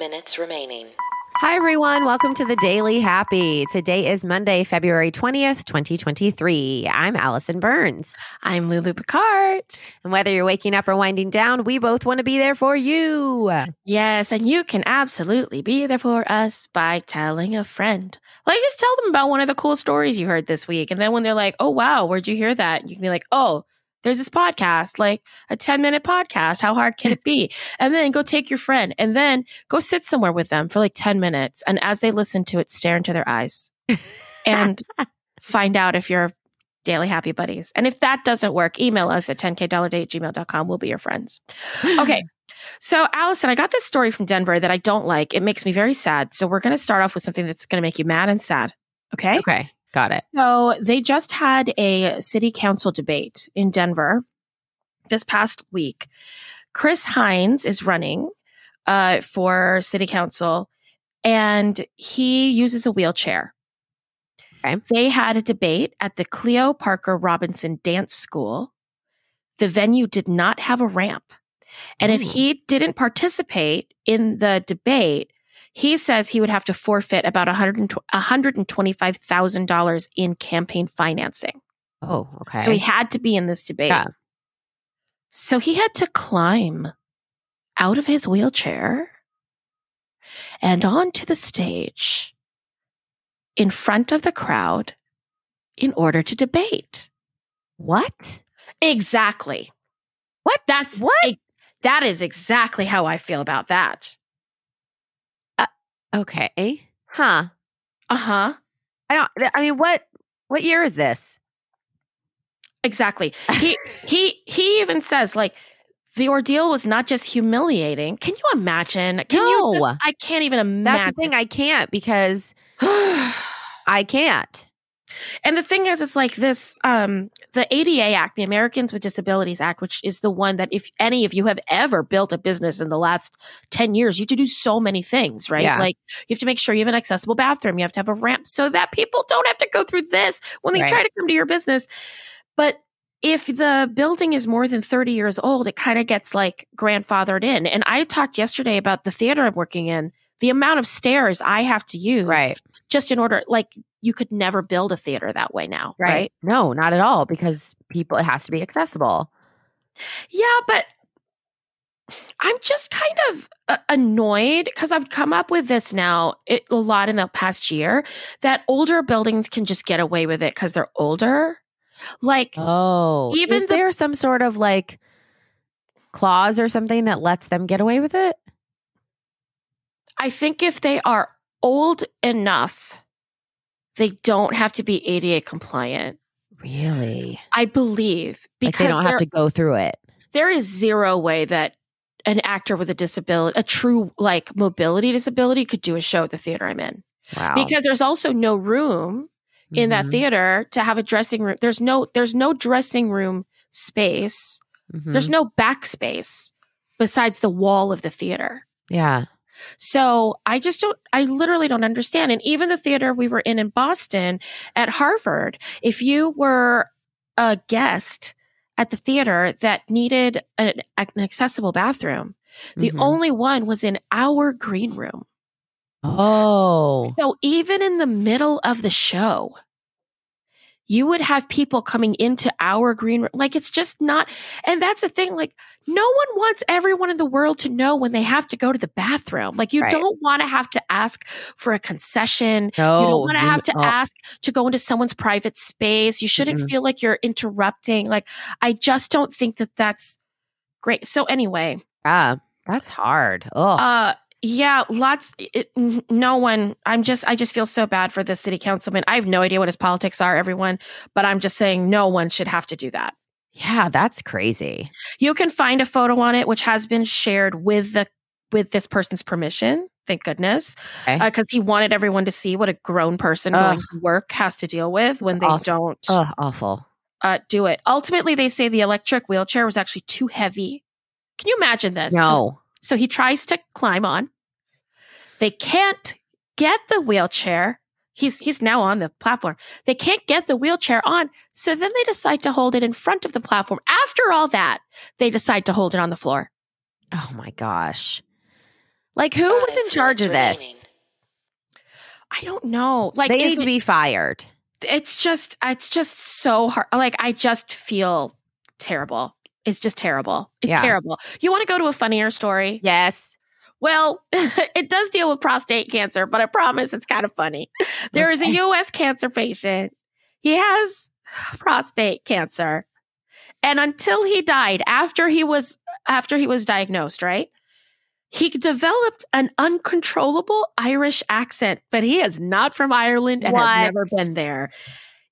minutes remaining. Hi, everyone. Welcome to the Daily Happy. Today is Monday, February 20th, 2023. I'm Alison Burns. I'm Lulu Picard. And whether you're waking up or winding down, we both want to be there for you. Yes, and you can absolutely be there for us by telling a friend. Like, just tell them about one of the cool stories you heard this week. And then when they're like, oh, wow, where'd you hear that? You can be like, oh, there's this podcast, like a 10 minute podcast. How hard can it be? And then go take your friend and then go sit somewhere with them for like 10 minutes. And as they listen to it, stare into their eyes and find out if you're daily happy buddies. And if that doesn't work, email us at 10kdollarday at gmail.com. We'll be your friends. Okay. So, Alison, I got this story from Denver that I don't like. It makes me very sad. So, we're going to start off with something that's going to make you mad and sad. Okay. Okay. Got it. So they just had a city council debate in Denver this past week. Chris Hinds is running uh, for city council and he uses a wheelchair. Okay. They had a debate at the Cleo Parker Robinson Dance School. The venue did not have a ramp. And if he didn't participate in the debate, he says he would have to forfeit about $125,000 in campaign financing. Oh, okay. So he had to be in this debate. Yeah. So he had to climb out of his wheelchair and onto the stage in front of the crowd in order to debate. what? Exactly. What? That's What? that is exactly how I feel about that. Okay. Huh. Uh huh. I don't, I mean, what, what year is this? Exactly. He he he even says like the ordeal was not just humiliating. Can you imagine? Can you? No. just- I can't even That's imagine. the thing. I can't because I can't. And the thing is, it's like this. Um, the ADA Act, the Americans with Disabilities Act, which is the one that if any of you have ever built a business in the last ten years, you have to do so many things, right? Yeah. Like you have to make sure you have an accessible bathroom. You have to have a ramp so that people don't have to go through this when they Right. try to come to your business. But if the building is more than 30 years old, it kind of gets like grandfathered in. And I talked yesterday about the theater I'm working in, the amount of stairs I have to use Right. just in order, like, you could never build a theater that way now, right? No, not at all because people, it has to be accessible. Yeah, but I'm just kind of uh, annoyed because I've come up with this now it, a lot in the past year that older buildings can just get away with it because they're older. Like, Oh, Even is the- there some sort of like clause or something that lets them get away with it? I think if they are old enough, they don't have to be ADA compliant. Really? I believe Like because they don't have to go through it. there is zero way that an actor with a disability, a true like mobility disability, could do a show at the theater I'm in. Wow. Because there's also no room in that Mhm. theater to have a dressing room. There's no there's no dressing room space. Mhm. There's no backspace besides the wall of the theater. yeah. So I just don't, I literally don't understand. And even the theater we were in in Boston at Harvard, if you were a guest at the theater that needed an, an accessible bathroom, the Mhm. only one was in our green room. Oh. So even in the middle of the show, you would have people coming into our green room. Like it's just not, and that's the thing. Like no one wants everyone in the world to know when they have to go to the bathroom. Like you Right. don't want to have to ask for a concession. No. you don't want to have to ask to go into someone's private space. You shouldn't Mhm. feel like you're interrupting. Like I just don't think that that's great. So anyway, Yeah. That's hard. Oh. uh, yeah, lots. It, no one. I'm just. I just feel so bad for the city councilman. I have no idea what his politics are, everyone. But I'm just saying, no one should have to do that. yeah. That's crazy. You can find a photo on it, which has been shared with the with this person's permission. Thank goodness, Okay. because he wanted everyone to see what a grown person Ugh. going to work has to deal with when It's they awesome. don't oh, awful. uh, do it. Ultimately, they say the electric wheelchair was actually too heavy. Can you imagine this? No. So he tries to climb on. They can't get the wheelchair. He's he's now on the platform. They can't get the wheelchair on. So then they decide to hold it in front of the platform. After all that, they decide to hold it on the floor. Oh my gosh. Like, who was in charge of this? remaining. I don't know. Like, they need to be fired. it's just it's just so hard like i just feel terrible it's just terrible it's Yeah. terrible you want to go to a funnier story Yes. Well it does deal with prostate cancer but i promise it's kind of funny. There there is a us cancer patient. He has prostate cancer. And until he died after he was after he was diagnosed right he developed an uncontrollable Irish accent, but he is not from Ireland and has never been there.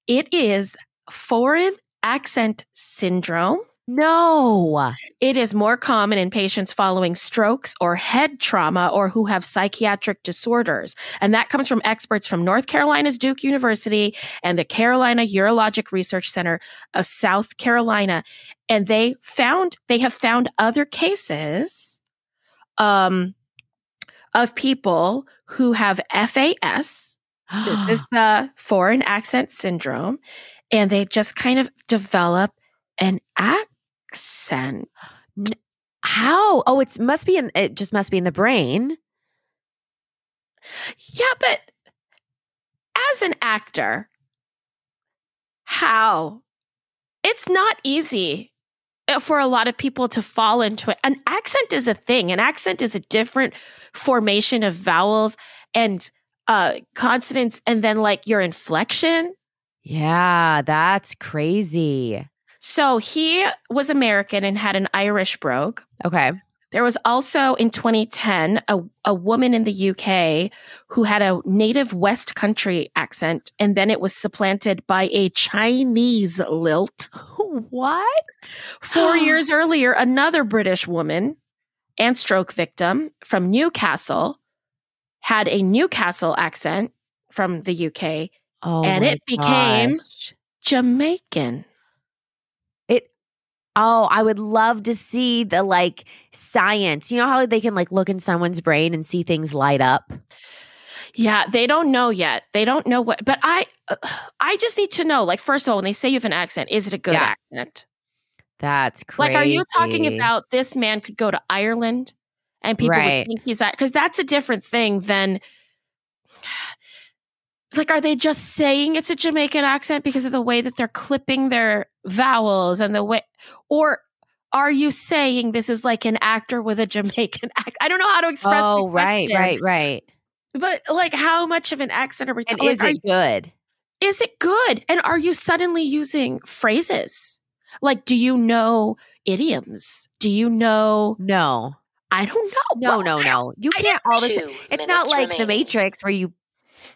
It is foreign accent syndrome. No. It is more common in patients following strokes or head trauma or who have psychiatric disorders. And that comes from experts from North Carolina's Duke University and the Carolina Urologic Research Center of South Carolina. And they found, they have found other cases um, of people who have FAS. This is the foreign accent syndrome. And they just kind of develop an accent. How? Oh, it must be in. It just must be in the brain. Yeah, but as an actor, how? It's not easy uh, for a lot of people to fall into it. An accent is a thing. An accent is a different formation of vowels and uh consonants and then like your inflection. Yeah, that's crazy. So he was American and had an Irish brogue. Okay. There was also in 2010 a, a woman in the UK who had a native West Country accent, and then it was supplanted by a Chinese lilt. What? Four years earlier, another British woman and stroke victim from Newcastle had a Newcastle accent from the UK, Oh, And it became- gosh. Jamaican. Oh, I would love to see the like science. You know how they can like look in someone's brain and see things light up? Yeah, they don't know yet. They don't know what, but I, uh, I just need to know. Like, first of all, when they say you have an accent, is it a good Yeah. accent? That's crazy. Like, are you talking about this man could go to Ireland and people Right. would think he's that? Because that's a different thing than, like, are they just saying it's a Jamaican accent because of the way that they're clipping their vowels and the way, or are you saying this is like an actor with a Jamaican accent? I don't know how to express. Oh, right, right, right. But like, how much of an accent are we And talking? is it good? is it good? And are you suddenly using phrases? Like, do you know idioms? Do you know? No, I don't know. no, Well, no, no. You can't all this. It's not like the. Matrix where you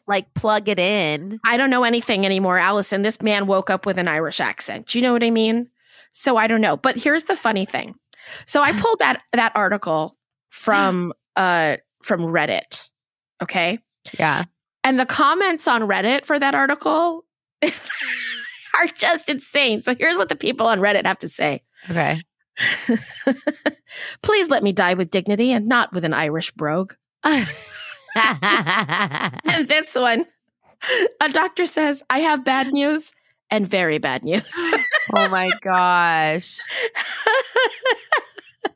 like plug it in. I don't know anything anymore, Alison. This man woke up with an Irish accent. Do you know what I mean? So I don't know. But here's the funny thing. So I pulled that that article from uh from Reddit. Okay. Yeah. And the comments on Reddit for that article are just insane. So here's what the people on Reddit have to say. Okay. Please let me die with dignity and not with an Irish brogue. And this one, a doctor says, I have bad news and very bad news. Oh my gosh.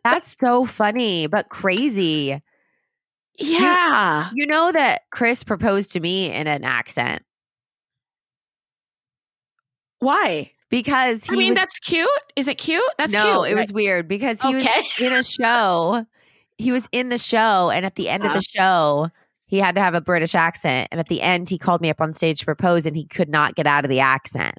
That's so funny, but crazy. yeah. You know that Chris proposed to me in an accent Why? because he I mean, was that's cute. Is it cute? That's no, cute. it was weird because he okay. was in a show. He was in the show, and at the end of Uh-huh. the show, he had to have a British accent. And at the end, he called me up on stage to propose, and he could not get out of the accent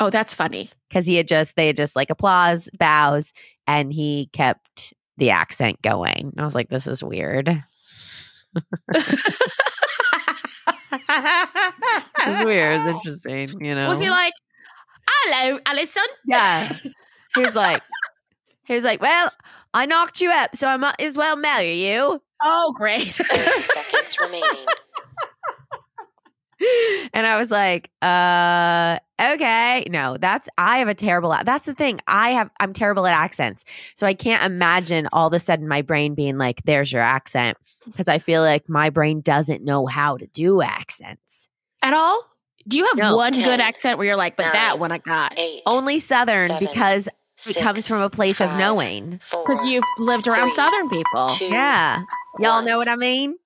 oh, that's funny. because he had just they had just like applause, bows, and he kept the accent going. I was like, this is weird. It's weird. It's interesting. You know. Was he like, hello, Alison? Yeah. He was like, he was like, well, I knocked you up, so I might as well marry you. Oh, great. 30 seconds remaining. And I was like, uh, okay. No, that's, I have a terrible, that's the thing. I have, I'm terrible at accents. So I can't imagine all of a sudden my brain being like, there's your accent. Because I feel like my brain doesn't know how to do accents. At all? Do you have No. one Ten, good accent where you're like, but that one I got? Eight. Only Southern Seven, because it six, comes from a place of knowing. Because you've lived around Three, Southern people. two, Yeah. Y'all know what I mean?